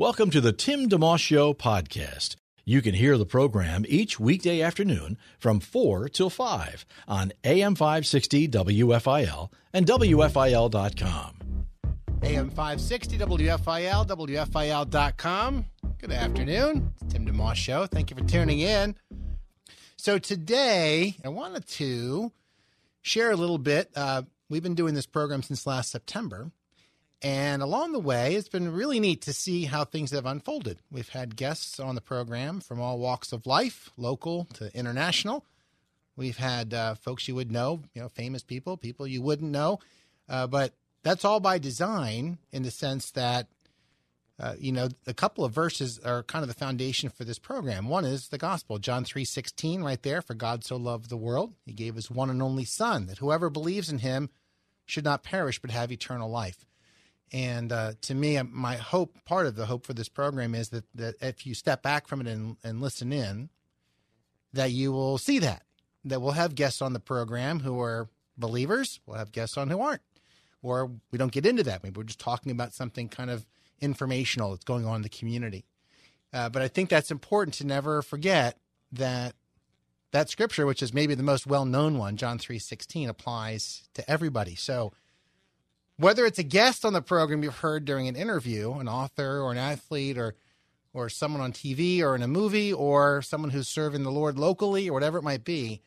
Welcome to the Tim DeMoss Show podcast. You can hear the program each weekday afternoon from 4 till 5 on AM 560 WFIL and WFIL.com. AM 560 WFIL, WFIL.com. Good afternoon. It's Tim DeMoss Show. Thank you for tuning in. So today, I wanted to share a little bit. Uh, we've been doing this program since last September. And along the way, it's been really neat to see how things have unfolded. We've had guests on the program from all walks of life, local to international. We've had uh, folks you would know, you know, famous people, people you wouldn't know. Uh, but that's all by design in the sense that, uh, you know, a couple of verses are kind of the foundation for this program. One is the gospel, John 3 16, right there. For God so loved the world, he gave his one and only Son, that whoever believes in him should not perish but have eternal life. And uh, to me, uh, my hope, part of the hope for this program is that, that if you step back from it and, and listen in, that you will see that. That we'll have guests on the program who are believers, we'll have guests on who aren't. Or we don't get into that. Maybe we're just talking about something kind of informational that's going on in the community. Uh, but I think that's important to never forget that that scripture, which is maybe the most well known one, John three sixteen, applies to everybody. So whether it's a guest on the program you've heard during an interview, an author or an athlete or or someone on TV or in a movie or someone who's serving the Lord locally or whatever it might be,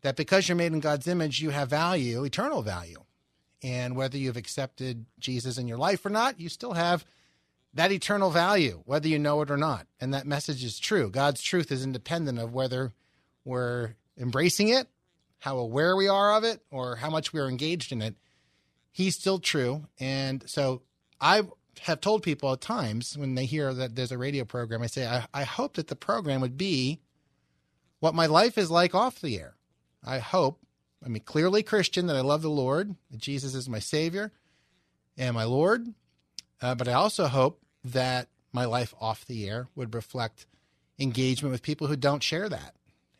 that because you're made in God's image, you have value, eternal value. And whether you've accepted Jesus in your life or not, you still have that eternal value, whether you know it or not. And that message is true. God's truth is independent of whether we're embracing it, how aware we are of it, or how much we're engaged in it he's still true. And so I have told people at times when they hear that there's a radio program, I say, I, I hope that the program would be what my life is like off the air. I hope, I mean, clearly Christian, that I love the Lord, that Jesus is my Savior and my Lord. Uh, but I also hope that my life off the air would reflect engagement with people who don't share that.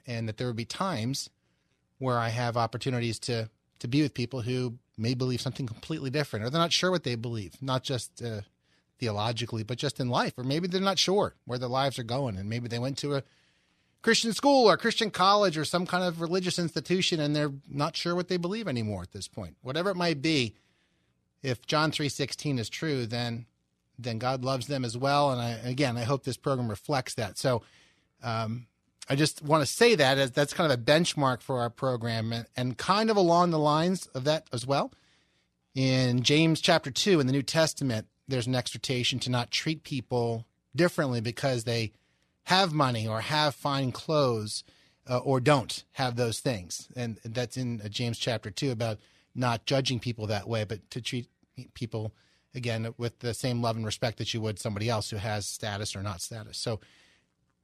And that there would be times where I have opportunities to to be with people who may believe something completely different, or they're not sure what they believe, not just uh, theologically, but just in life, or maybe they're not sure where their lives are going, and maybe they went to a Christian school or Christian college or some kind of religious institution, and they're not sure what they believe anymore at this point. Whatever it might be, if John three sixteen is true, then then God loves them as well. And I, again, I hope this program reflects that. So, um, I just want to say that as that's kind of a benchmark for our program and, and kind of along the lines of that as well. In James chapter 2 in the New Testament, there's an exhortation to not treat people differently because they have money or have fine clothes uh, or don't have those things. And that's in uh, James chapter 2 about not judging people that way, but to treat people again with the same love and respect that you would somebody else who has status or not status. So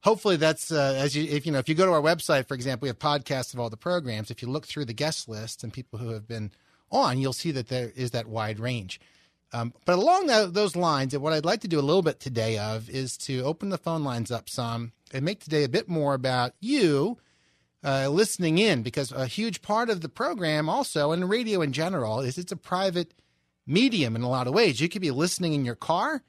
hopefully that's uh, as you if you know if you go to our website for example we have podcasts of all the programs. If you look through the guest list and people who have been on you'll see that there is that wide range. Um, but along that, those lines what i'd like to do a little bit today of is to open the phone lines up some and make today a bit more about you uh, listening in because a huge part of the program also and radio in general is it's a private medium in a lot of ways. You could be listening in your car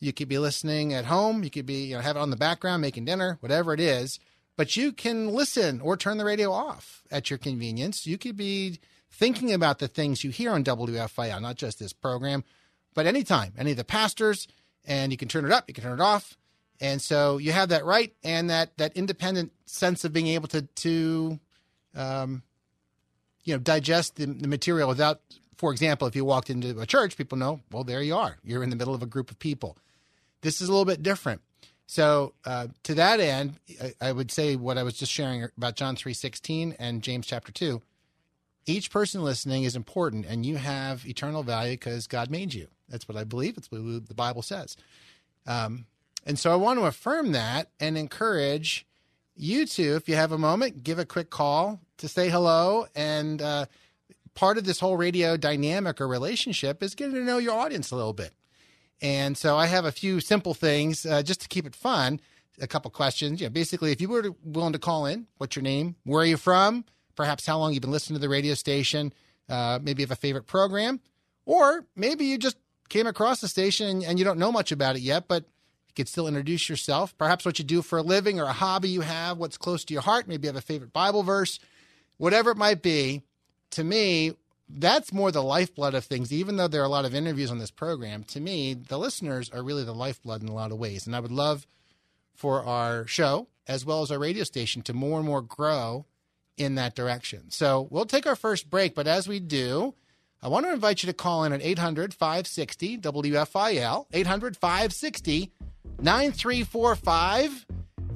you could be listening at home. You could be, you know, have it on the background, making dinner, whatever it is. But you can listen or turn the radio off at your convenience. You could be thinking about the things you hear on WFIL, not just this program, but anytime, any of the pastors, and you can turn it up, you can turn it off. And so you have that right and that that independent sense of being able to to um, you know digest the, the material without for example, if you walked into a church, people know, well, there you are. You're in the middle of a group of people. This is a little bit different. So uh, to that end, I, I, would say what I was just sharing about John three sixteen and James chapter two. Each person listening is important, and you have eternal value because God made you. That's what I believe. It's what the Bible says. Um, and so I want to affirm that and encourage you to, if you have a moment, give a quick call to say hello. And uh, part of this whole radio dynamic or relationship is getting to know your audience a little bit. And so I have a few simple things uh, just to keep it fun. A couple questions. Yeah, basically, if you were willing to call in, what's your name? Where are you from? Perhaps how long you've been listening to the radio station? Uh, maybe you have a favorite program, or maybe you just came across the station and, and you don't know much about it yet, but you could still introduce yourself. Perhaps what you do for a living or a hobby you have, what's close to your heart. Maybe you have a favorite Bible verse, whatever it might be. To me, that's more the lifeblood of things. Even though there are a lot of interviews on this program, to me, the listeners are really the lifeblood in a lot of ways. And I would love for our show, as well as our radio station, to more and more grow in that direction. So we'll take our first break, but as we do, I want to invite you to call in at 800 560 WFIL, 800 560 9345,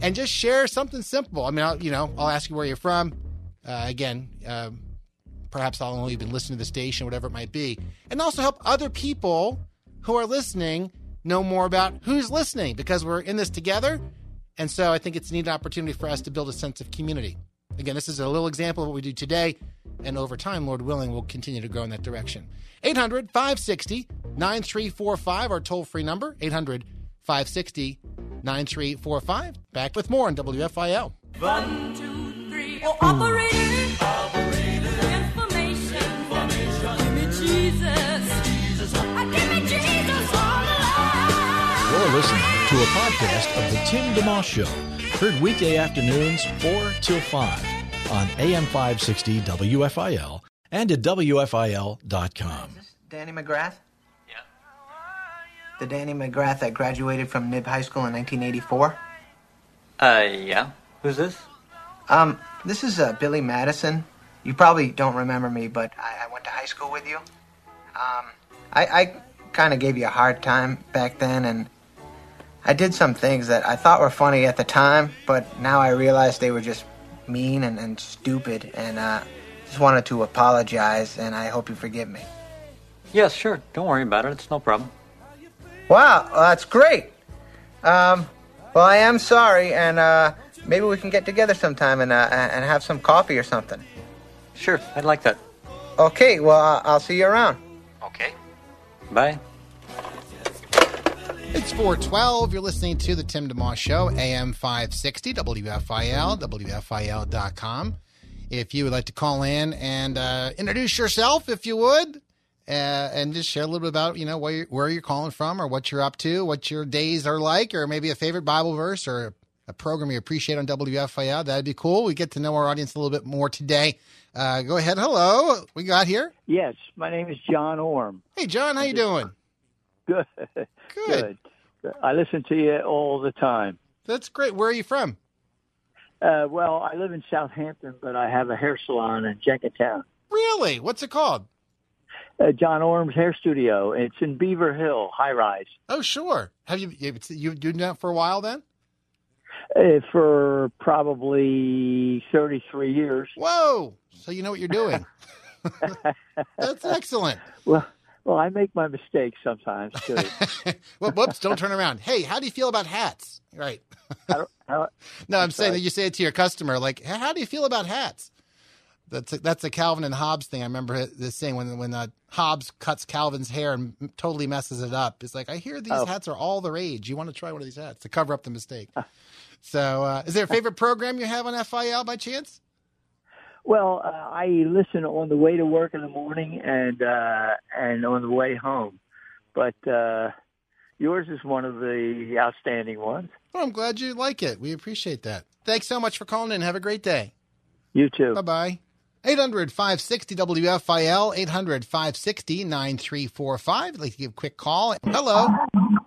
and just share something simple. I mean, I'll, you know, I'll ask you where you're from. Uh, again, um, perhaps how long you've been listening to the station, whatever it might be, and also help other people who are listening know more about who's listening because we're in this together. And so I think it's a neat opportunity for us to build a sense of community. Again, this is a little example of what we do today. And over time, Lord willing, we'll continue to grow in that direction. 800 560 9345, our toll free number, 800 560 9345. Back with more on WFIL. One, two, three. Operator. A podcast of The Tim DeMoss Show, heard weekday afternoons 4 till 5 on AM 560 WFIL and at WFIL.com. Danny McGrath? Yeah. The Danny McGrath that graduated from Nib High School in 1984? Uh, yeah. Who's this? Um, this is uh, Billy Madison. You probably don't remember me, but I, I went to high school with you. Um, I, I kind of gave you a hard time back then, and I did some things that I thought were funny at the time, but now I realize they were just mean and, and stupid, and uh, just wanted to apologize, and I hope you forgive me. Yes, sure. Don't worry about it. It's no problem. Wow, well, that's great. Um, well, I am sorry, and uh, maybe we can get together sometime and uh, and have some coffee or something. Sure, I'd like that. Okay, well, I'll see you around. Okay. Bye. It's 412. You're listening to the Tim DeMoss Show, AM 560, WFIL, WFIL.com. If you would like to call in and uh, introduce yourself, if you would, uh, and just share a little bit about, you know, where you're, where you're calling from or what you're up to, what your days are like, or maybe a favorite Bible verse or a program you appreciate on WFIL, that'd be cool. We get to know our audience a little bit more today. Uh, go ahead. Hello. We got here. Yes, my name is John Orm. Hey, John, how you doing? Good. Good. Good. I listen to you all the time. That's great. Where are you from? Uh, well, I live in Southampton, but I have a hair salon in Jenkintown. Really? What's it called? Uh, John Orm's Hair Studio. It's in Beaver Hill, high rise. Oh, sure. Have you you you doing that for a while then? Uh, for probably 33 years. Whoa! So you know what you're doing. That's excellent. Well, well, I make my mistakes sometimes too. well, whoops! Don't turn around. Hey, how do you feel about hats? Right. I don't, I, no, I'm saying that you say it to your customer, like, "How do you feel about hats?" That's a, that's a Calvin and Hobbes thing. I remember this saying when when uh, Hobbes cuts Calvin's hair and totally messes it up. It's like I hear these Oh. hats are all the rage. You want to try one of these hats to cover up the mistake. So, uh, is there a favorite program you have on FIL by chance? Well, uh, I listen on the way to work in the morning and uh, and on the way home. But uh, yours is one of the outstanding ones. Well, I'm glad you like it. We appreciate that. Thanks so much for calling in. Have a great day. You too. Bye bye. 800 560 WFIL, 800 560 9345. I'd like to give a quick call. Hello.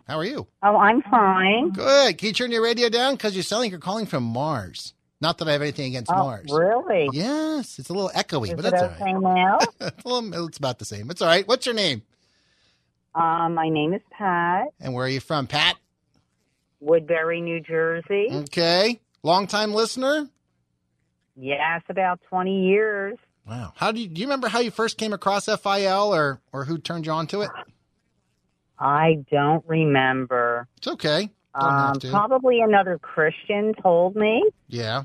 How are you? Oh, I'm fine. Good. Can you turn your radio down? Because you sound like you're calling from Mars. Not that I have anything against Oh, Mars. really? Yes, it's a little echoey, Is but that's okay all right. now? It's, little- it's about the same. It's all right. What's your name? um, my name is Pat, And where are you from, Pat? Woodbury, New Jersey. Okay. Long time listener? Yes, about 20 years. Wow. How do you, do you remember how you first came across FIL or, or who turned you on to it? I don't remember. It's okay. Um, probably another Christian told me. Yeah.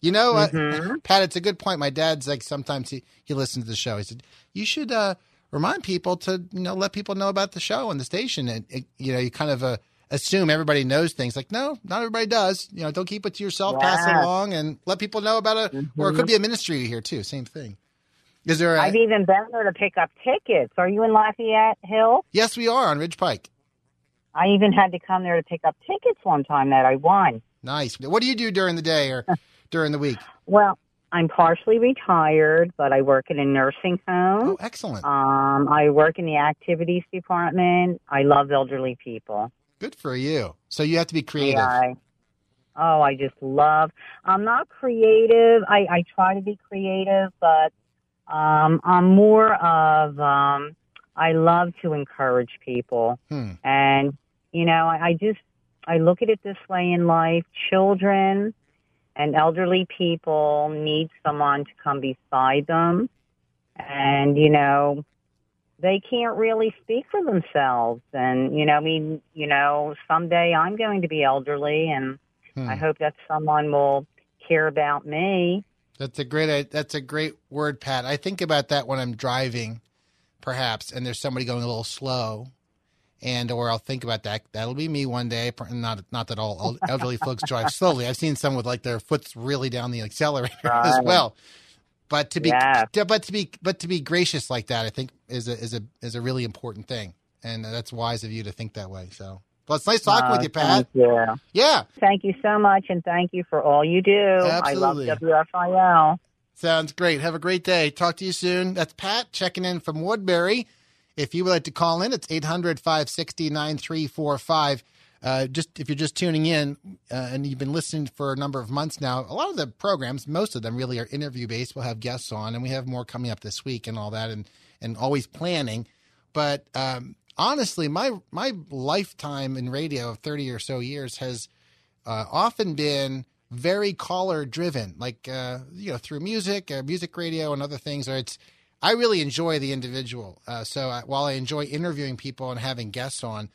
You know, uh, Mhm. Pat, it's a good point. My dad's like sometimes he, he listens to the show. He said, you should uh, remind people to, you know, let people know about the show and the station. And, it, you know, you kind of uh, assume everybody knows things. Like, no, not everybody does. You know, don't keep it to yourself. Pass it along and let people know about it. Or it could be a ministry here, too. Same thing. Is there a, I've even been there to pick up tickets. Are you in Lafayette Hill? yes, we are on Ridge Pike. I even had to come there to pick up tickets one time that I won. Nice. What do you do during the day or during the week? Well, I'm partially retired, but I work in a nursing home. Oh, excellent. Um, I work in the activities department. I love elderly people. Good for you. So you have to be creative. Yeah, I, oh, I just love. I'm not creative. I, I try to be creative, but um, I'm more of. Um, I love to encourage people, Hmm. and you know, I, I just I look at it this way in life: children and elderly people need someone to come beside them, and you know, they can't really speak for themselves. And, you know, I mean, you know, someday I'm going to be elderly and Hmm. I hope that someone will care about me. That's a great. That's a great word, Pat. I think about that when I'm driving, perhaps, and there's somebody going a little slow, and or I'll think about that. That'll be me one day. Not not that all elderly folks drive slowly. I've seen some with like their foot's really down the accelerator as well. But to be, to- but to be, but to be gracious like that, I think is a is a is a really important thing, and that's wise of you to think that way. So, well, it's nice talking Uh, with you, Pat. You. Yeah, Thank you so much and thank you for all you do. Absolutely. I love WFIL. Sounds great. Have a great day. Talk to you soon. That's Pat checking in from Woodbury. If you would like to call in, it's 800 560 9345. Uh, Just if you're just tuning in uh, and you've been listening for a number of months now, a lot of the programs, most of them really are interview based. We'll have guests on, and we have more coming up this week and all that, and and always planning. But um, honestly, my my lifetime in radio of 30 or so years has uh, often been very caller driven, like uh, you know through music, uh, music radio, and other things. Or it's I really enjoy the individual. Uh, so I, while I enjoy interviewing people and having guests on,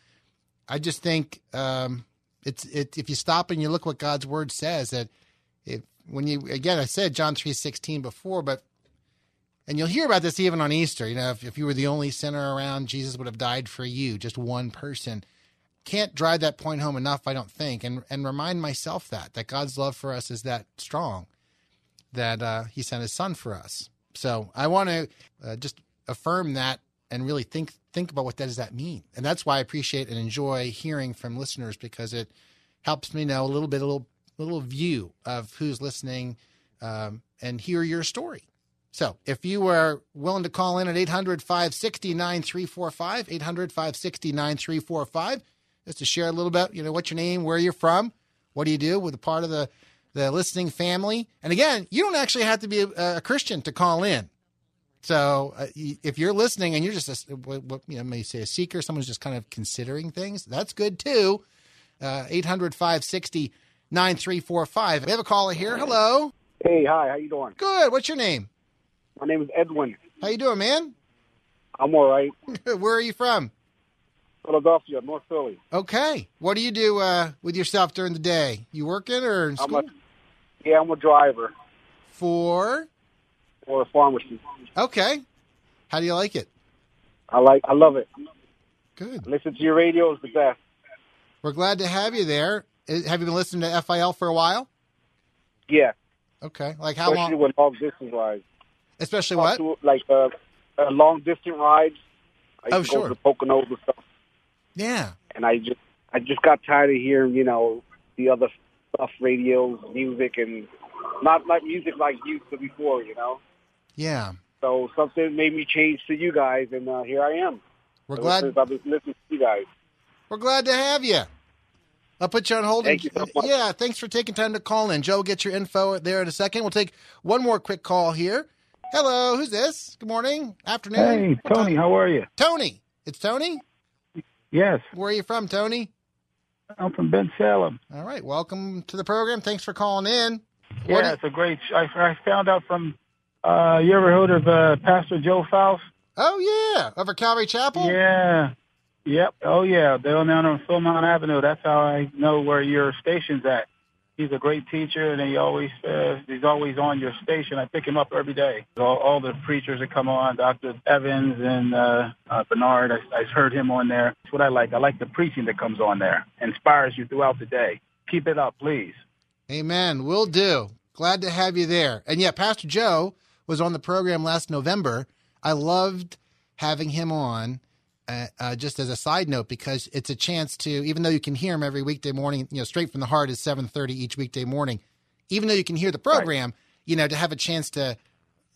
I just think um, it's it. If you stop and you look what God's word says, that if when you again, I said John three sixteen before, but and you'll hear about this even on Easter. You know, if, if you were the only sinner around, Jesus would have died for you, just one person can't drive that point home enough, I don't think, and and remind myself that that God's love for us is that strong, that uh, He sent His Son for us. So I want to uh, just affirm that and really think think about what does that mean, and that's why I appreciate and enjoy hearing from listeners because it helps me know a little bit, a little little view of who's listening, um, and hear your story. So if you are willing to call in at 800 560 9345, 800 560 9345, just to share a little bit, you know, what's your name, where you're from, what do you do with a part of the, the listening family. And again, you don't actually have to be a, a Christian to call in. So uh, if you're listening and you're just, a, what, what, you know, may say a seeker, someone's just kind of considering things, that's good too. Uh, 800 560 9345. We have a caller here. Hello. Hey, hi, how you doing? Good. What's your name? My name is Edwin. How you doing, man? I'm all right. Where are you from? Philadelphia, North Philly. Okay. What do you do uh, with yourself during the day? You working or in I'm school? a, yeah, I'm a driver For for a pharmacy. okay. How do you like it? I like, I love it. Good. Listen to your radio is the best. We're glad to have you there. Have you been listening to FIL for a while? Yeah, Okay. Like how especially long? with long distance rides. Especially what? Like uh, uh, long distance rides. I Oh, sure. go to the Poconos and stuff, Yeah. and I just, I just got tired of hearing, you know, the other stuff, radios, music, and not like music like used to before, you know. Yeah. So something made me change to you guys, and uh, here I am. We're Ever glad. since I've been listening to you guys. We're glad to have you. I'll put you on hold. Thank you so much. Yeah, thanks for taking time to call in. Joe, get your info there in a second. We'll take one more quick call here. Hello, who's this? Good morning, afternoon. Hey, Tony, how are you? Tony. It's Tony. Yes, Where are you from, Tony? I'm from Bensalem. All right, welcome to the program. Thanks for calling in. Yeah, it's a great. I, I found out from. Uh, you ever heard of uh, Pastor Joe Focht? oh yeah, over Calvary Chapel. Yeah, Yep. Oh yeah, down down on Philmont Avenue. That's how I know where your station's at. He's a great teacher, and he always uh, he's always on your station. I pick him up every day. All, all the preachers that come on, Dr. Evans and uh, uh, Bernard. I, I heard him on there. That's what I like. I like the preaching that comes on there. Inspires you throughout the day. Keep it up, please. Amen. Will do. Glad to have you there. And yeah, Pastor Joe was on the program last November. I loved having him on. Uh, uh, just as a side note, because it's a chance to, even though you can hear him every weekday morning, you know, straight from the heart is seven thirty each weekday morning. Even though you can hear the program, you know, to have a chance to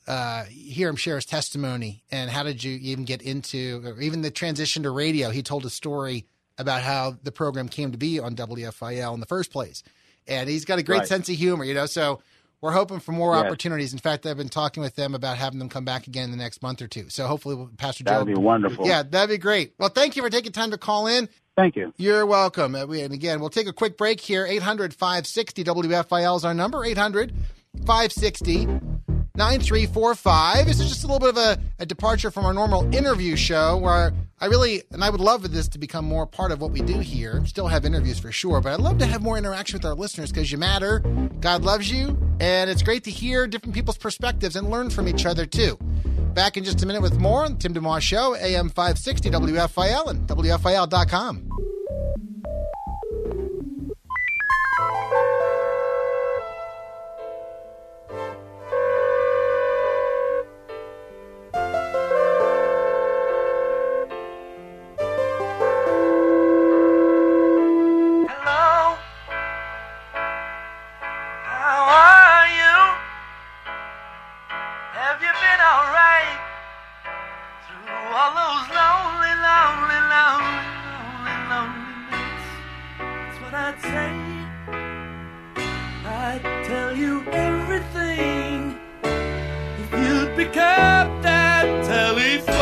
uh, hear him share his testimony and how did you even get into, or even the transition to radio. He told a story about how the program came to be on WFIL in the first place, and he's got a great Right. sense of humor, you know. So we're hoping for more Yes. opportunities. In fact, I've been talking with them about having them come back again in the next month or two. So hopefully, Pastor Joe. That'd be wonderful. Yeah, that'd be great. Well, thank you for taking time to call in. Thank you. You're welcome. Uh, And again, we'll take a quick break here. 800 560 WFIL is our number. 800 560 9345. This is just a little bit of a, a departure from our normal interview show where I really, and I would love for this to become more part of what we do here. Still have interviews for sure, but I'd love to have more interaction with our listeners because you matter. God loves you, and it's great to hear different people's perspectives and learn from each other too. Back in just a minute with more on Tim DeMoss Show, AM 560 WFIL and WFIL.com. what I'd say. I'd tell you everything if you'd pick up that telephone.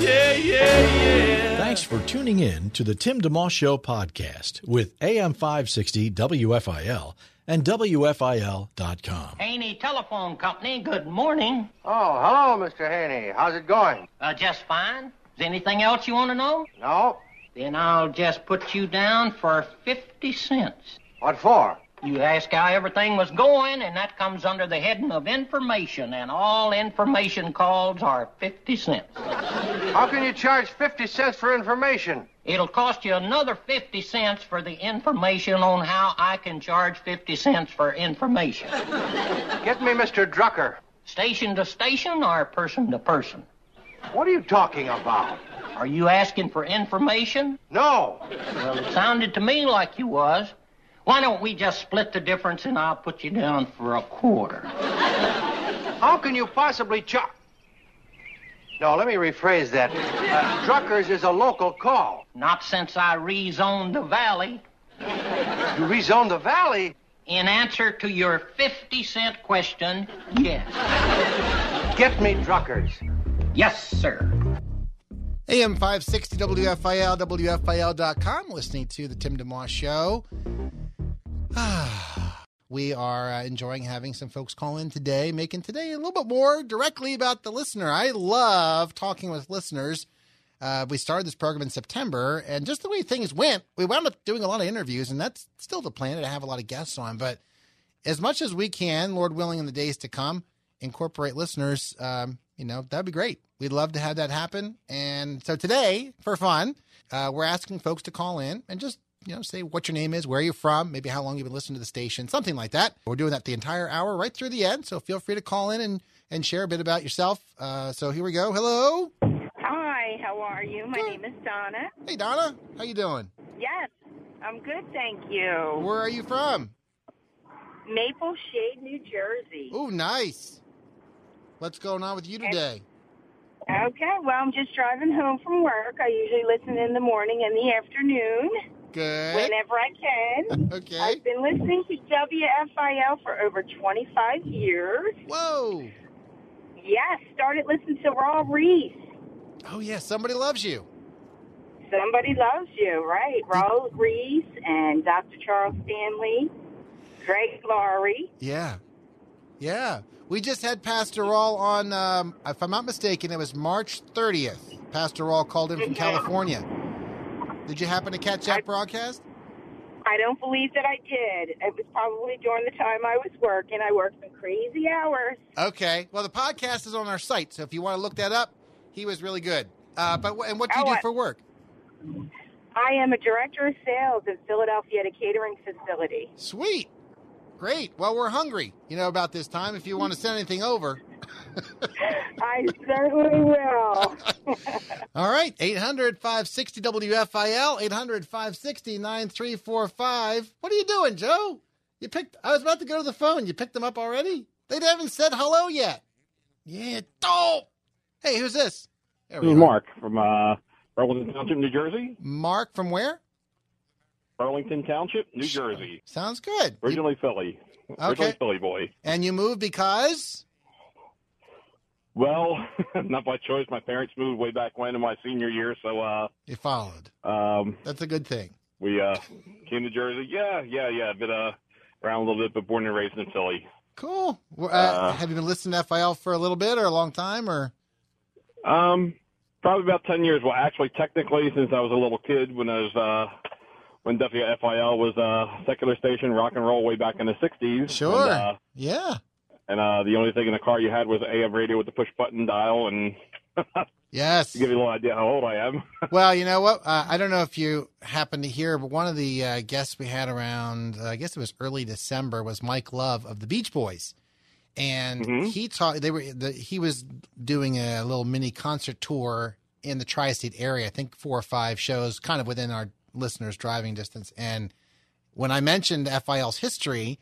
Yeah, yeah, yeah. Thanks for tuning in to the Tim DeMoss Show podcast with AM 560 WFIL and WFIL.com. Haney Telephone Company, good morning. Oh, hello, Mr. Haney. How's it going? Uh, just fine. Is there anything else you want to know? No. Then I'll just put you down for 50 cents. What for? You asked how everything was going, and that comes under the heading of information, and all information calls are 50 cents. How can you charge 50 cents for information? It'll cost you another 50 cents for the information on how I can charge 50 cents for information. Get me Mr. Drucker. Station to station or person to person? What are you talking about? Are you asking for information? No. Well, it sounded to me like you was. Why don't we just split the difference and I'll put you down for a quarter? How can you possibly charge? No, let me rephrase that. Uh, Drucker's is a local call. Not since I rezoned the valley. You rezoned the valley? In answer to your 50 cent question, yes. Get me Drucker's. Yes, sir. AM 560 WFIL, WFIL.com, listening to the Tim DeMoss Show. we are uh, enjoying having some folks call in today, making today a little bit more directly about the listener. I love talking with listeners. Uh, we started this program in September, and just the way things went, we wound up doing a lot of interviews, and that's still the plan to have a lot of guests on. But as much as we can, Lord willing, in the days to come, incorporate listeners, um, you know, that'd be great. We'd love to have that happen. And so today, for fun, uh, we're asking folks to call in and just, you know, say what your name is, where you're from, maybe how long you've been listening to the station, something like that. We're doing that the entire hour right through the end. So feel free to call in and, and share a bit about yourself. Uh, so here we go. Hello. Hi, how are you? My name is Donna. Hey, Donna. How you doing? Yes, I'm good, thank you. Where are you from? Maple Shade, New Jersey. Oh, nice. What's going on with you today? Okay, well, I'm just driving home from work. I usually listen in the morning and the afternoon Good. whenever I can. Okay. I've been listening to WFIL for over 25 years. Whoa. Yes, started listening to Raul Ries. Oh, yeah. Somebody loves you. Somebody loves you, right? Raul Ries and Dr. Charles Stanley, Greg Laurie. Yeah. Yeah. We just had Pastor Raul on, um, if I'm not mistaken, it was March 30th. Pastor Raul called in from California. Did you happen to catch that broadcast? I don't believe that I did. It was probably during the time I was working. I worked some crazy hours. Okay. Well, the podcast is on our site, so if you want to look that up, he was really good. Uh, but and what do you Oh, do for work? I am a director of sales in Philadelphia at a catering facility. Sweet. Great. Well, we're hungry. You know about this time. If you want to send anything over. I certainly will. All right. 800 560 WFIL, 800 560 9345. What are you doing, Joe? You picked, I was about to go to the phone. You picked them up already? They haven't said hello yet. Yeah. Oh. Hey, who's this? There This is. Mark from uh, Burlington Township, New Jersey. Mark from where? Burlington Township, New Jersey. Sounds good. Originally Philly. Okay. Originally Philly boy. And you moved because? Well, not by choice. My parents moved way back when in my senior year, so uh, You followed. um, That's a good thing. we uh, came to Jersey. Yeah, yeah, yeah. Been uh, around a little bit, but born and raised in Philly. Cool. Well, Uh, Uh, have you been listening to FIL for a little bit or a long time or? Um, probably about ten years. Well, actually, technically, since I was a little kid, when I was uh, when WFIL was a secular station, rock and roll, way back in the '60s. Sure. And, uh, Yeah. and uh, the only thing in the car you had was AM radio with the push button dial, and Yes. to give you a little idea how old I am. well, you know what? Uh, I don't know if you happen to hear, but one of the uh, guests we had around, uh, I guess it was early December, was Mike Love of the Beach Boys, and Mm-hmm. he taught. They were the, he was doing a little mini concert tour in the tri-state area. I think four or five shows, kind of within our listeners' driving distance. And when I mentioned FIL's history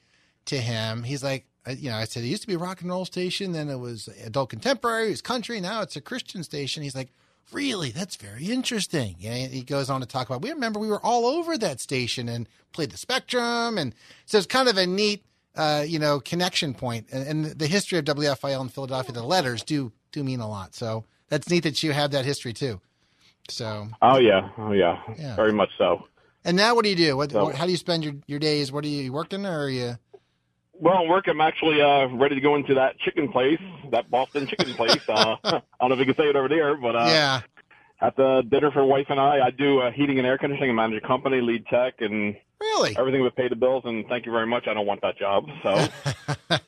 to him, he's like, you know, I said it used to be a rock and roll station, then it was adult contemporary, it was country, now it's a Christian station. He's like, really? That's very interesting. Yeah, he goes on to talk about. We remember we were all over that station and played the Spectrum, and so it's kind of a neat, uh, you know, connection point. And, and the history of WFIL in Philadelphia, the letters do do mean a lot. So that's neat that you have that history too. So, oh yeah, oh yeah, Yeah. very much so. and now what do you do? What, So- how do you spend your, your days? What are you, you working or are you? Well, at work, I'm actually uh, ready to go into that chicken place, that Boston chicken place. Uh, I don't know if you can say it over there, but uh, yeah. at the dinner for wife and I, I do uh, heating and air conditioning. I manage a company, lead tech, and really everything would pay the bills. And thank you very much. I don't want that job. So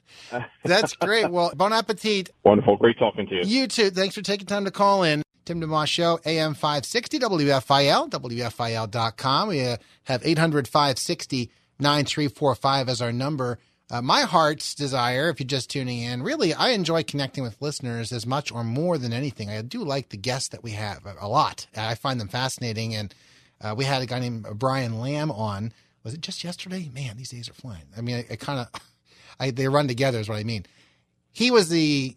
That's great. Well, bon appetit. wonderful, great talking to you. You too. Thanks for taking time to call in. Tim DeMoss Show, AM 560, WFIL, WFIL.com. We uh, have 800 560 9345 as our number. Uh, my heart's desire, if you're just tuning in, really, I enjoy connecting with listeners as much or more than anything. I do like the guests that we have a- a lot. I find them fascinating. And uh, we had a guy named Brian Lamb on. Was it just yesterday? Man, these days are flying. I mean, I, I kind of, they run together is what I mean. He was the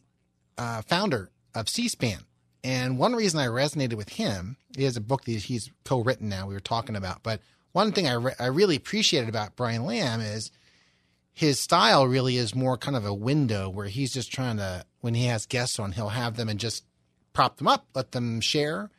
uh, founder of C-SPAN. And one reason I resonated with him has a book that he's co-written now. We were talking about, but one thing I re- I really appreciated about Brian Lamb is his style really is more kind of a window where he's just trying to when he has guests on, he'll have them and just prop them up, let them share,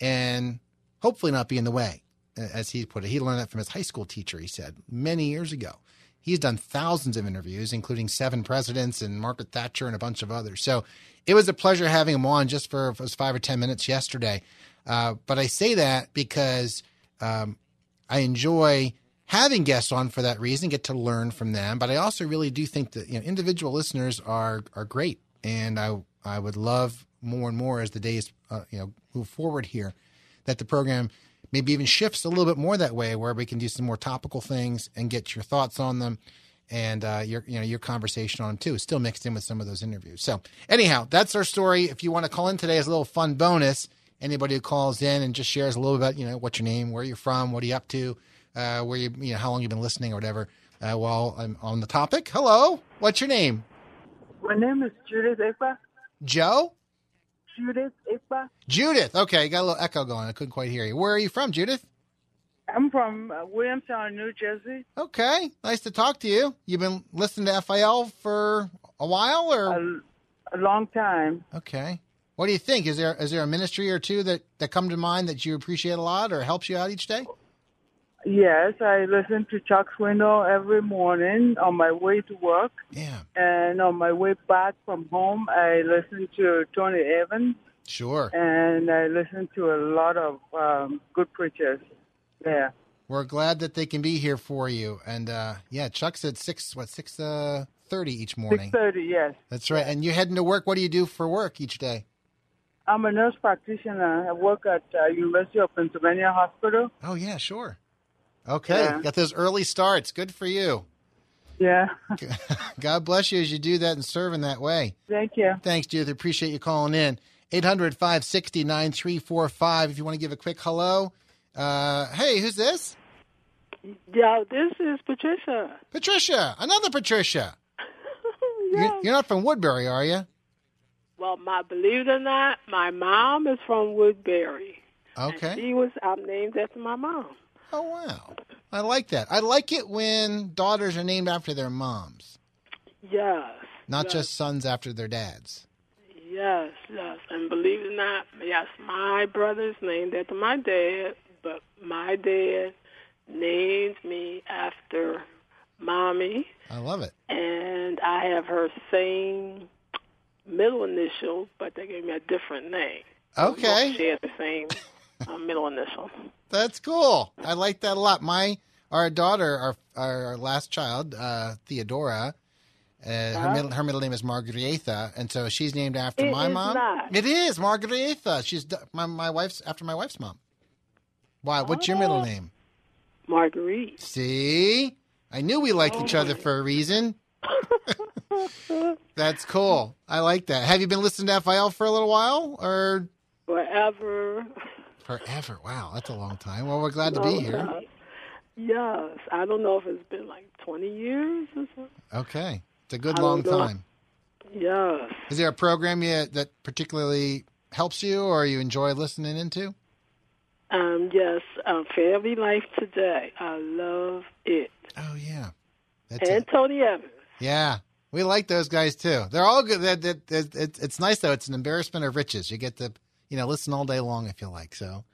and hopefully not be in the way, as he put it. He learned that from his high school teacher. He said many years ago. He's done thousands of interviews, including seven presidents and Margaret Thatcher and a bunch of others. So it was a pleasure having him on just for was five or 10 minutes yesterday. Uh, but I say that because um, I enjoy having guests on for that reason, get to learn from them. But I also really do think that you know individual listeners are are great, and I I would love more and more as the days uh, you know move forward here that the program maybe even shifts a little bit more that way, where we can do some more topical things and get your thoughts on them and uh, your you know your conversation on them too, still mixed in with some of those interviews. So anyhow, that's our story. If you want to call in today as a little fun bonus, anybody who calls in and just shares a little bit, about, you know, what's your name, where you're from, what are you up to, uh, where you you know how long you've been listening or whatever. Uh, while I'm on the topic, hello, what's your name? My name is Judith Ekba. Joe. Judith Ekba. Judith. Okay, got a little echo going. I couldn't quite hear you. Where are you from, Judith? I'm from uh, Williamstown, New Jersey. Okay, nice to talk to you. You've been listening to FIL for a while, or a, a long time. Okay. What do you think? Is there is there a ministry or two that that come to mind that you appreciate a lot or helps you out each day? Yes, I listen to Chuck Swindoll every morning on my way to work. Yeah. And on my way back from home, I listen to Tony Evans. Sure. And I listen to a lot of um, good preachers there. We're glad that they can be here for you. And uh, yeah, Chuck said six what six uh, thirty each morning. Six thirty, yes. That's right. And you're heading to work. What do you do for work each day? I'm a nurse practitioner. I work at uh, University of Pennsylvania Hospital. Oh yeah, sure. Okay, Yeah. got those early starts. Good for you. Yeah. God bless you as you do that and serve in that way. Thank you. Thanks, Judith. Appreciate you calling in. 800 560 9345. If you want to give a quick hello. Uh, hey, who's this? Yeah, this is Patricia. Patricia. Another Patricia. You're, you're not from Woodbury, are you? Well, my believe it or not, my mom is from Woodbury. Okay. She was I'm named after my mom. Oh, wow. I like that. I like it when daughters are named after their moms, Yes. not yes, just sons after their dads. Yes, yes. And believe it or not, yes, my brother's named after my dad, but my dad named me after mommy, I love it. and I have her same middle initial, but they gave me a different name. Okay. Had the same uh, middle one. That's cool. I like that a lot. My our daughter, our our, last child, uh, Theodora, uh, her Uh-huh. middle her middle name is Margaretha, and so she's named after It my mom. not. It is Margaretha. She's my my wife's after my wife's mom. Why? What's your middle Oh. name? Marguerite. See, I knew we liked each other for a reason. That's cool. I like that. Have you been listening to FIL for a little while, or Forever. forever? Wow, that's a long time. Well, we're glad to be here. Uh, Yes. I don't know if it's been like 20 years or something. Okay, it's a good I long time. Yes. Is there a program yet that particularly helps you or you enjoy listening into? Um, yes. Um, Family Life Today. I love it. Oh, yeah. That's and Tony Evans. Yeah. We like those guys too. They're all good. That, that, that, it, it's nice though. It's an embarrassment of riches. You get to, you know, listen all day long. if you like so.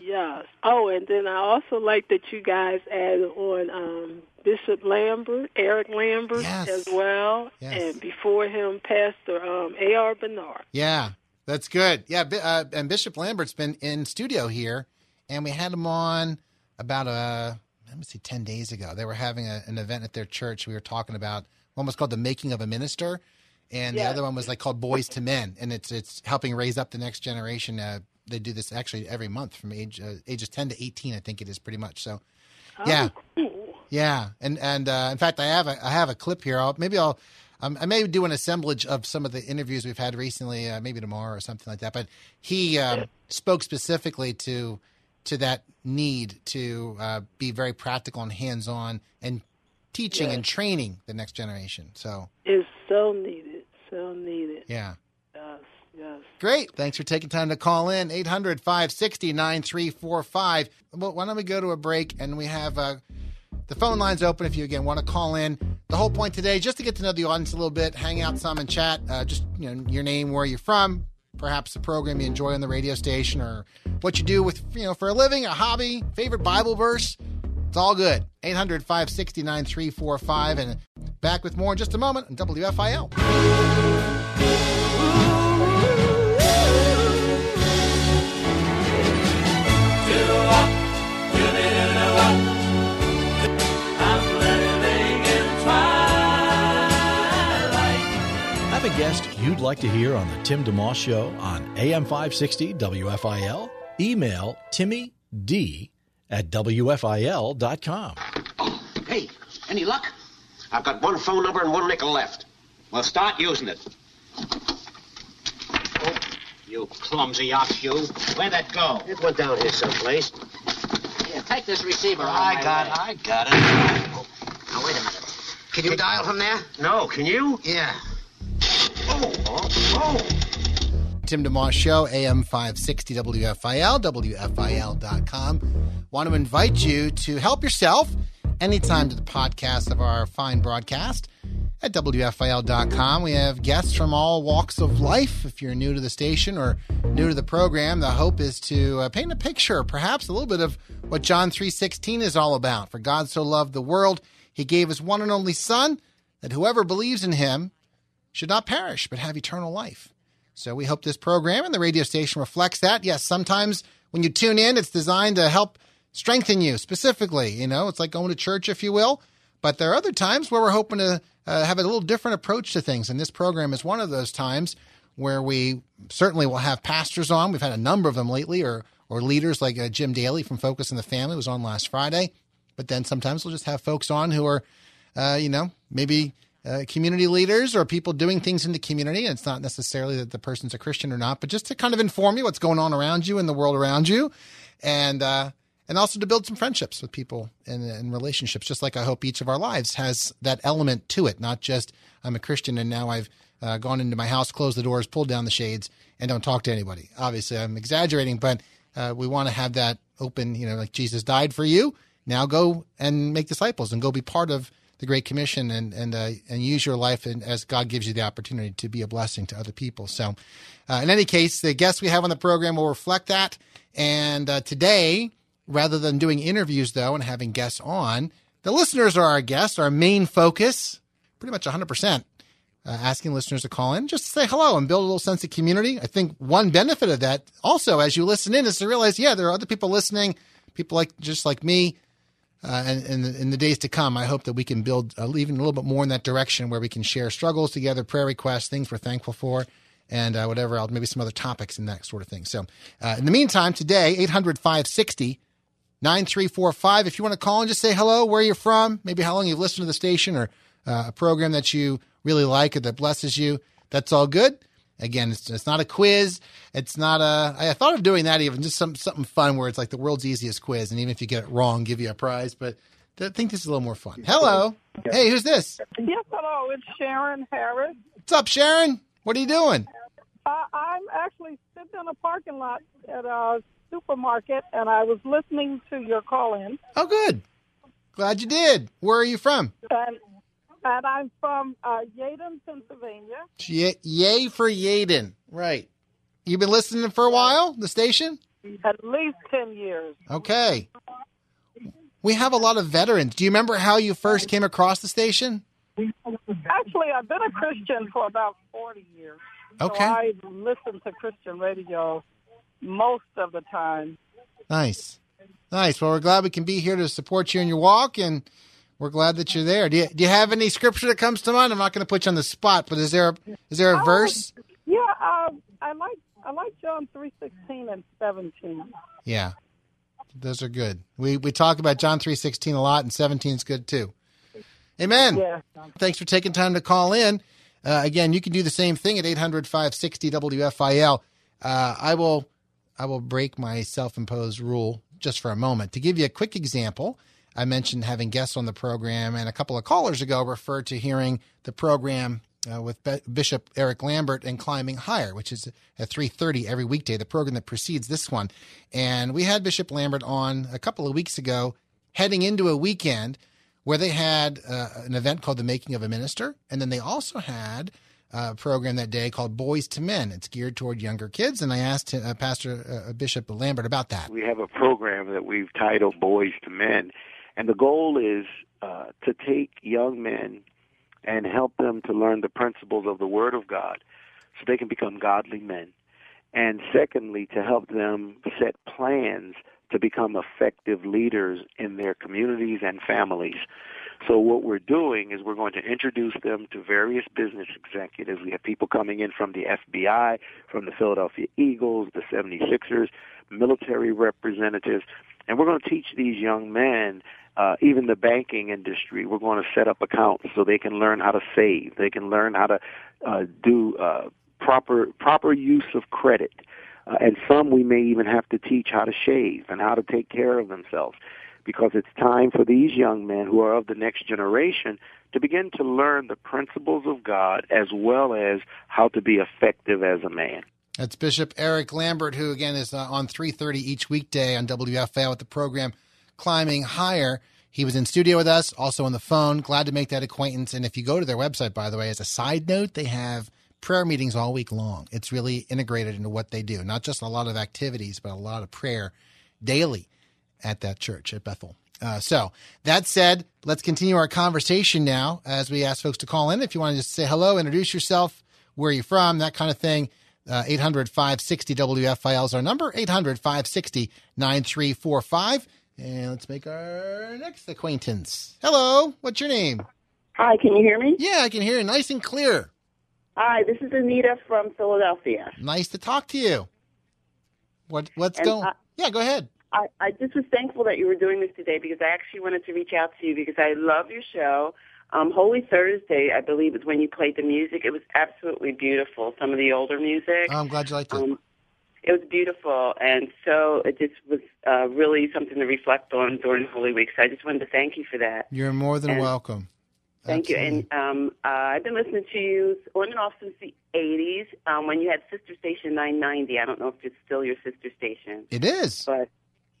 Yes. Oh, and then I also like that you guys added on um, Bishop Lambert, Eric Lambert as well, Yes. and before him, Pastor um, A.R. Bernard. Yeah, that's good. Yeah, uh, and Bishop Lambert's been in studio here, and we had him on about a let me see, ten days ago. They were having a, an event at their church. We were talking about one was called the making of a minister, and the other one was like called Boys to Men, and it's it's helping raise up the next generation. Uh, they do this actually every month from age uh, ages ten to eighteen, I think it is pretty much. So, yeah. Yeah, and and uh, in fact, I have a I have a clip here. I'll, maybe I'll um, I may do an assemblage of some of the interviews we've had recently, uh, maybe tomorrow or something like that. But he um, spoke specifically to to that need to uh, be very practical and hands on and teaching Yes. and training the next generation. So It's so needed. So needed. yeah. Yes. Yes. Great. Thanks for taking time to call in. 800 560 9345. Well, Why don't we go to a break and we have uh, the phone lines open if you again want to call in. The whole point today, just to get to know the audience a little bit, hang out some and chat. Uh, just you know your name, where you're from, perhaps the program you enjoy on the radio station, or what you do with you know for a living, a hobby, favorite Bible verse. It's all good. 800 560 9345. And back with more in just a moment on WFIL. Have a guest you'd like to hear on the Tim DeMoss Show on AM 560 WFIL? Email Timmy D at WFIL.com. Hey, any luck? I've got one phone number and one nickel left. Well, start using it. Oh, you clumsy ox, you. Where'd that go? It went down here someplace. Here, take this receiver. Oh, I got it. I got it. Now, wait a minute. Can you dial from there? No, can you? Yeah. Oh, oh, oh. Tim DeMoss Show, AM 560 WFIL, WFIL.com. Want to invite you to help yourself anytime to the podcast of our fine broadcast at WFIL.com. We have guests from all walks of life. If you're new to the station or new to the program, the hope is to uh, paint a picture, perhaps a little bit of what John 3.16 is all about. For God so loved the world, he gave his one and only Son, that whoever believes in him should not perish, but have eternal life. So we hope this program and the radio station reflects that. Yes, sometimes when you tune in, it's designed to help strengthen you specifically. You know, it's like going to church, if you will. But there are other times where we're hoping to uh, have a little different approach to things. And this program is one of those times where we certainly will have pastors on. We've had a number of them lately, or or leaders like uh, Jim Daly from Focus on the Family was on last Friday. But then sometimes we'll just have folks on who are, uh, you know, maybe uh, community leaders or people doing things in the community. And it's not necessarily that the person's a Christian or not, but just to kind of inform you what's going on around you in the world around you, and uh, and also to build some friendships with people and, and relationships. Just like I hope each of our lives has that element to it, not just I'm a Christian and now I've uh, gone into my house, closed the doors, pulled down the shades, and don't talk to anybody. Obviously, I'm exaggerating, but uh, we want to have that open. You know, like Jesus died for you. Now go and make disciples and go be part of the Great Commission and and uh, and use your life and as God gives you the opportunity to be a blessing to other people. So, uh, in any case, the guests we have on the program will reflect that. And uh, today, rather than doing interviews though and having guests on, the listeners are our guests. Our main focus, pretty much 100 percent. Uh, asking listeners to call in just to say hello and build a little sense of community. I think one benefit of that also as you listen in is to realize, yeah, there are other people listening, people like just like me, uh, and, and in, the, in the days to come, I hope that we can build uh, even a little bit more in that direction where we can share struggles together, prayer requests, things we're thankful for, and uh, whatever else, maybe some other topics and that sort of thing. So, uh, in the meantime, today, 800 560 9345. If you want to call and just say hello, where you're from, maybe how long you've listened to the station or uh, a program that you really like or that blesses you, that's all good. Again, it's, it's not a quiz. It's not a. I thought of doing that even just some something fun where it's like the world's easiest quiz, and even if you get it wrong, give you a prize. But I think this is a little more fun. Hello, hey, who's this? Yes, hello. It's Sharon Harris. What's up, Sharon? What are you doing? Uh, I'm actually sitting in a parking lot at a supermarket, and I was listening to your call-in. Oh, good. Glad you did. Where are you from? And, and I'm from uh, Yeadon, Pennsylvania. Ye- yay for Yeadon. Right. You've been listening for a while, the station? At least 10 years. Okay. We have a lot of veterans. Do you remember how you first came across the station? Actually, I've been a Christian for about 40 years. Okay. So I listen to Christian radio most of the time. Nice. Nice. Well, we're glad we can be here to support you in your walk, and we're glad that you're there. Do you, do you have any scripture that comes to mind? I'm not going to put you on the spot, but is there a, is there a Oh, verse? Yeah, um, I like I like John 3:16 and 17. Yeah. Those are good. We we talk about John 3:16 a lot and 17 is good too. Amen. Yeah. Thanks for taking time to call in. Uh, again, you can do the same thing at 800-560 WFIL. Uh, I will I will break my self-imposed rule just for a moment. To give you a quick example, I mentioned having guests on the program, and a couple of callers ago referred to hearing the program uh, with Be- Bishop Eric Lambert and Climbing Higher, which is at 3.30 every weekday, the program that precedes this one. And we had Bishop Lambert on a couple of weeks ago, heading into a weekend where they had uh, an event called The Making of a Minister, and then they also had uh, program that day called Boys to Men. It's geared toward younger kids, and I asked uh, Pastor uh, Bishop Lambert about that. We have a program that we've titled Boys to Men, and the goal is uh, to take young men and help them to learn the principles of the Word of God so they can become godly men. And secondly, to help them set plans to become effective leaders in their communities and families. So what we're doing is we're going to introduce them to various business executives. We have people coming in from the FBI, from the Philadelphia Eagles, the 76ers, military representatives, and we're going to teach these young men uh, even the banking industry, we're going to set up accounts so they can learn how to save. They can learn how to uh, do uh, proper proper use of credit. Uh, and some we may even have to teach how to shave and how to take care of themselves because it's time for these young men who are of the next generation to begin to learn the principles of God as well as how to be effective as a man. That's Bishop Eric Lambert, who again is uh, on 3:30 each weekday on WFIL with the program Climbing Higher. He was in studio with us, also on the phone. Glad to make that acquaintance. And if you go to their website, by the way, as a side note, they have prayer meetings all week long. It's really integrated into what they do, not just a lot of activities, but a lot of prayer daily at that church at Bethel. Uh, so that said, let's continue our conversation now as we ask folks to call in. If you want to just say hello, introduce yourself, where are you're from, that kind of thing. Uh, 800 560 WFIL is our number, 800 560 9345. And let's make our next acquaintance. Hello, what's your name? Hi, can you hear me? Yeah, I can hear you nice and clear. Hi, this is Anita from Philadelphia. Nice to talk to you. What What's And, going uh, Yeah, go ahead. I, I just was thankful that you were doing this today because I actually wanted to reach out to you because I love your show. Um, Holy Thursday, I believe, is when you played the music. It was absolutely beautiful. Some of the older music. Oh, I'm glad you liked it. Um, it was beautiful, and so it just was uh, really something to reflect on during Holy Week. So I just wanted to thank you for that. You're more than and- welcome. Thank you. And um, uh, I've been listening to you on and off since the 80s um, when you had Sister Station 990. I don't know if it's still your sister station. It is. But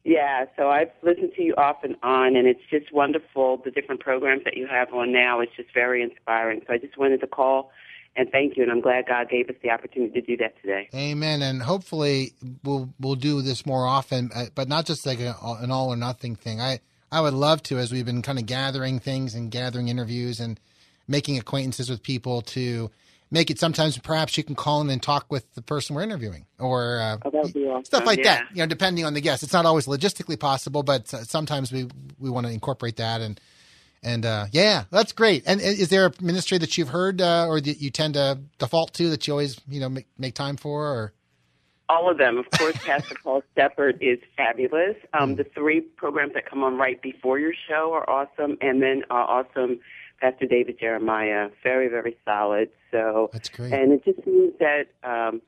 yeah, so I've listened to you off and on, and it's just wonderful the different programs that you have on now. It's just very inspiring. So I just wanted to call and thank you, and I'm glad God gave us the opportunity to do that today. Amen. And hopefully we'll we'll do this more often, uh, but not just like a, an all or nothing thing. I I would love to, as we've been kind of gathering things and gathering interviews and making acquaintances with people, to make it sometimes perhaps you can call in and talk with the person we're interviewing or uh, Oh, that would be awesome. stuff like yeah. that. You know, depending on the guest, it's not always logistically possible, but sometimes we we want to incorporate that and. And uh, yeah, that's great. And is there a ministry that you've heard uh, or that you tend to default to that you always you know make, make time for? Or All of them. Of course, Pastor Paul Sheppard is fabulous. Um, the three programs that come on right before your show are awesome, and then uh, awesome Pastor David Jeremiah, very, very solid. So that's great. And it just means that um,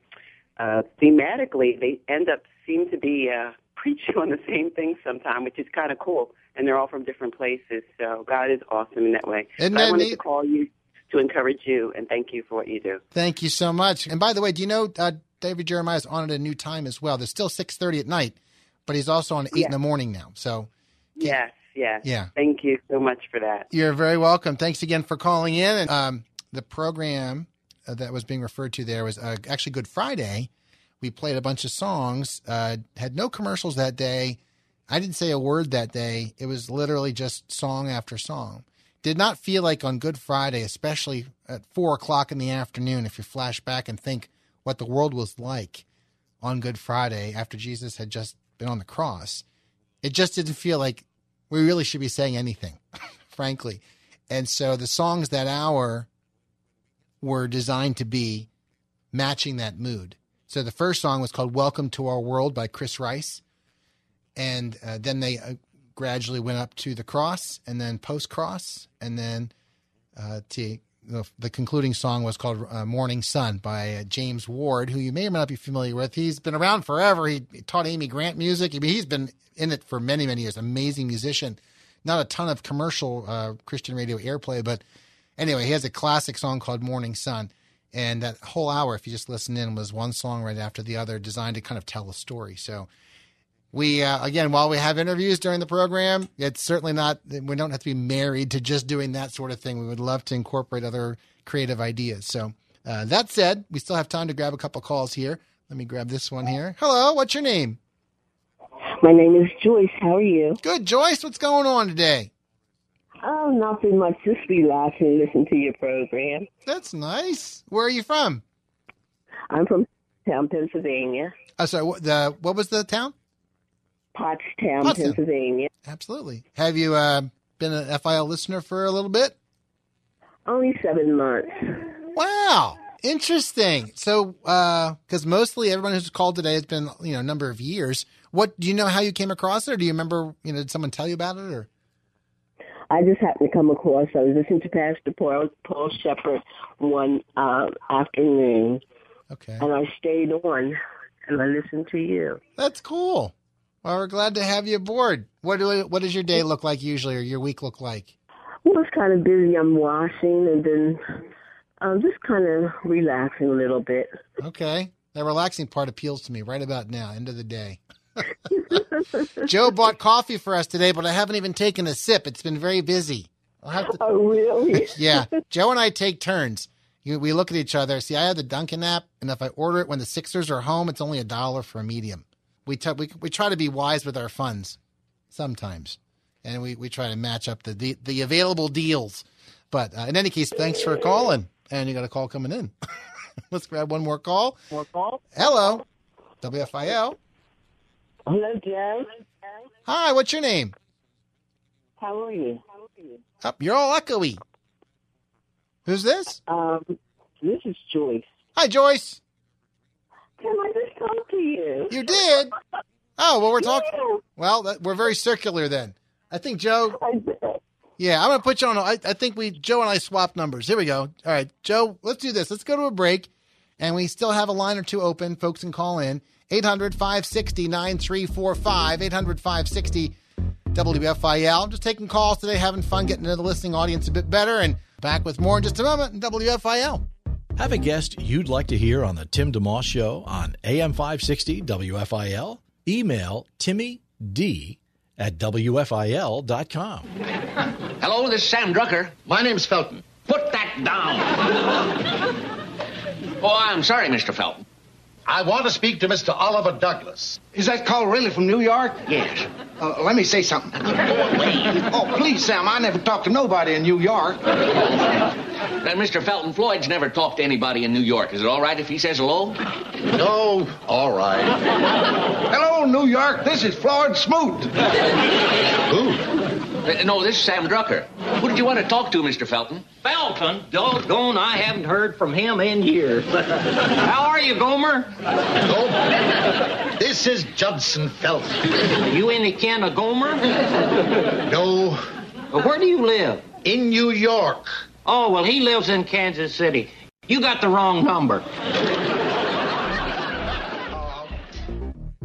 uh, thematically, they end up seem to be uh, preaching on the same thing sometime, which is kind of cool. And they're all from different places. So God is awesome in that way. Isn't But I wanted neat? to call you to encourage you and thank you for what you do. Thank you so much. And by the way, do you know uh, David Jeremiah is on at a new time as well? There's still six thirty at night, but he's also on eight Yeah. in the morning now. So Yes, yes. Yeah. Thank you so much for that. you're very welcome. Thanks again for calling in. And um, the program uh, that was being referred to there was uh, actually Good Friday. We played a bunch of songs. Uh, had no commercials that day. I didn't say a word that day. It was literally just song after song. Did not feel like on Good Friday, especially at four o'clock in the afternoon, if you flash back and think what the world was like on Good Friday after Jesus had just been on the cross. It just didn't feel like we really should be saying anything, frankly. And so the songs that hour were designed to be matching that mood. So the first song was called Welcome to Our World by Chris Rice. And uh, then they uh, gradually went up to the cross and then post cross. And then uh, to the, the concluding song was called uh, Morning Sun by uh, James Ward, who you may or may not be familiar with. He's been around forever. He taught Amy Grant music. I mean, he's been in it for many, many years. Amazing musician. Not a ton of commercial uh, Christian radio airplay, but anyway, he has a classic song called Morning Sun. And that whole hour, if you just listen in, was one song right after the other, designed to kind of tell a story. So we, uh, again, while we have interviews during the program, it's certainly not, we don't have to be married to just doing that sort of thing. We would love to incorporate other creative ideas. So uh, that said, we still have time to grab a couple calls here. Let me grab this one here. Hello, what's your name? My name is Joyce. How are you? Good, Joyce. What's going on today? Oh, nothing much. Just relaxing, listen to your program. That's nice. Where are you from? I'm from town, Pennsylvania. Oh, sorry. What, the, what was the town? Pottstown, Pottstown. Pennsylvania. Absolutely. Have you uh, been an FIL listener for a little bit? Only seven months. Wow. Interesting. So, because mostly everyone who's called today has been, you know, a number of years. What do you know how you came across it, or do you remember? You know, did someone tell you about it, or I just happened to come across. I was listening to Pastor Paul, Paul Sheppard one uh, afternoon, okay, and I stayed on and I listened to you. that's cool. Well, we're glad to have you aboard. What do what does your day look like usually, or your week look like? Well, it's kind of busy. I'm washing and then I'm just kind of relaxing a little bit. Okay, That relaxing part appeals to me right about now. End of the day. Joe bought coffee for us today, but I haven't even taken a sip. It's been very busy. I'll have to... Oh, really? yeah. Joe and I take turns. You, we look at each other. See, I have the Dunkin' app, and if I order it when the Sixers are home, it's only a dollar for a medium. We, t- we we try to be wise with our funds sometimes, and we, we try to match up the the, the available deals. But uh, in any case, thanks for calling. And you got a call coming in. Let's grab one more call. More call. Hello, WFIL. Hello, Joe. Hi, what's your name? How are you? Up, you're all echoey. Who's this? Um, this is Joyce. Hi, Joyce. Can I just talk to you? You did. Oh well, we're talking. Well, that, we're very circular then. I think Joe. Yeah, I'm gonna put you on. I, I think we Joe and I swapped numbers. Here we go. All right, Joe. Let's do this. Let's go to a break, and we still have a line or two open. Folks can call in 800-560-9345, 800-560 WFIL. I'm just taking calls today, having fun, getting to the listening audience a bit better, and back with more in just a moment. in WFIL. Have a guest you'd like to hear on the Tim DeMoss Show on AM 560 WFIL? Email Timmy D at WFIL.com. Hello, this is Sam Drucker. My name's Felton. Put that down. oh, I'm sorry, Mr. Felton. I want to speak to Mr. Oliver Douglas. Is that call really from New York? Yes. Uh, let me say something. oh, please, Sam. I never talked to nobody in New York. Then Mr. Felton Floyd's never talked to anybody in New York. Is it all right if he says hello? No, all right. Hello, New York. This is Floyd Smoot. Who? Uh, no, this is Sam Drucker. Who did you want to talk to, Mr. Felton? Felton, doggone, I haven't heard from him in years. How are you, Gomer? This is Judson Felton. You any kin of Gomer? No. Well, where do you live? In New York. Oh, well, he lives in Kansas City. You got the wrong number.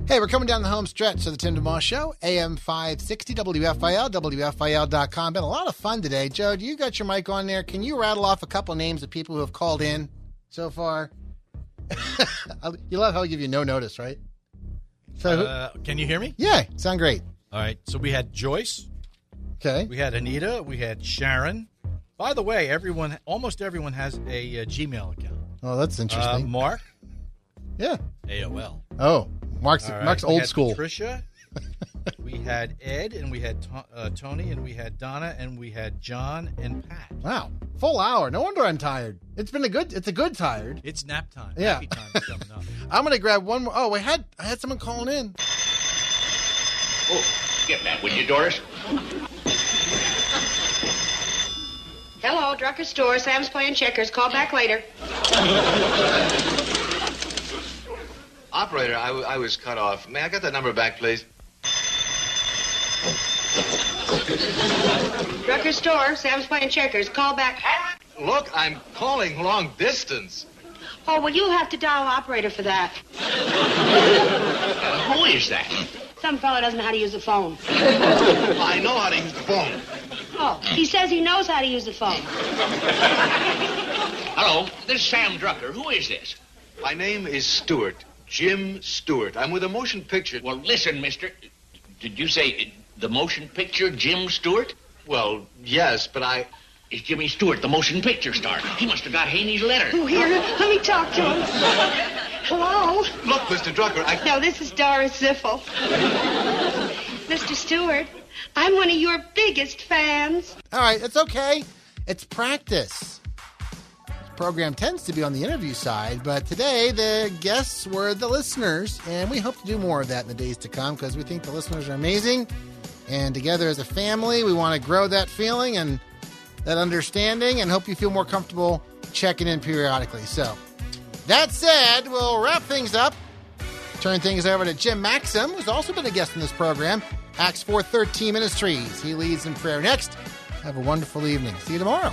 Hey, we're coming down the home stretch of the Tim DeMoss Show, AM 560 WFIL, WFIL.com. Been a lot of fun today. Joe, do you got your mic on there? Can you rattle off a couple names of people who have called in so far? you love how I give you no notice, right? So, Uh, can you hear me? yeah, sound great. All right. So we had Joyce. Okay. We had Anita. We had Sharon. By the way, everyone, almost everyone has a uh, Gmail account. Oh, that's Uh, interesting. Mark. Yeah. AOL. Oh, Mark's All right, Mark's we old had school. Patricia. we had Ed, and we had To- uh, Tony, and we had Donna, and we had John and Pat. Wow, full hour. No wonder I'm tired. It's been a good. It's a good tired. It's nap time. Yeah. Time up. I'm gonna grab one more. Oh, we had I had someone calling in. Oh, get that, would you, Doris? Hello, Drucker Store. Sam's playing checkers. Call back later. Operator, I, w- I was cut off. May I get that number back, please? Drucker Store. Sam's playing checkers. Call back. Look, I'm calling long distance. Oh, well, you'll have to dial operator for that. who is that? Some fellow doesn't know how to use the phone. I know how to use the phone. Oh, he says he knows how to use the phone. Hello, this is Sam Drucker. Who is this? My name is Stewart. Jim Stewart. I'm with a motion picture. Well, listen, mister. Did you say the motion picture Jim Stewart? Well, yes, but I. It's Jimmy Stewart, the motion picture star. He must have got Haney's letter. Oh, here, let me talk to him. Hello? Look, Mr. Drucker, I. No, this is Doris Ziffel. Mr. Stewart, I'm one of your biggest fans. All right, it's okay. It's practice. Program tends to be on the interview side, but today the guests were the listeners, and we hope to do more of that in the days to come because we think the listeners are amazing. And together as a family, we want to grow that feeling and that understanding and hope you feel more comfortable checking in periodically. So, that said, we'll wrap things up. Turn things over to Jim Maxim, who's also been a guest in this program, Acts 413 Ministries. He leads in prayer next. Have a wonderful evening. See you tomorrow.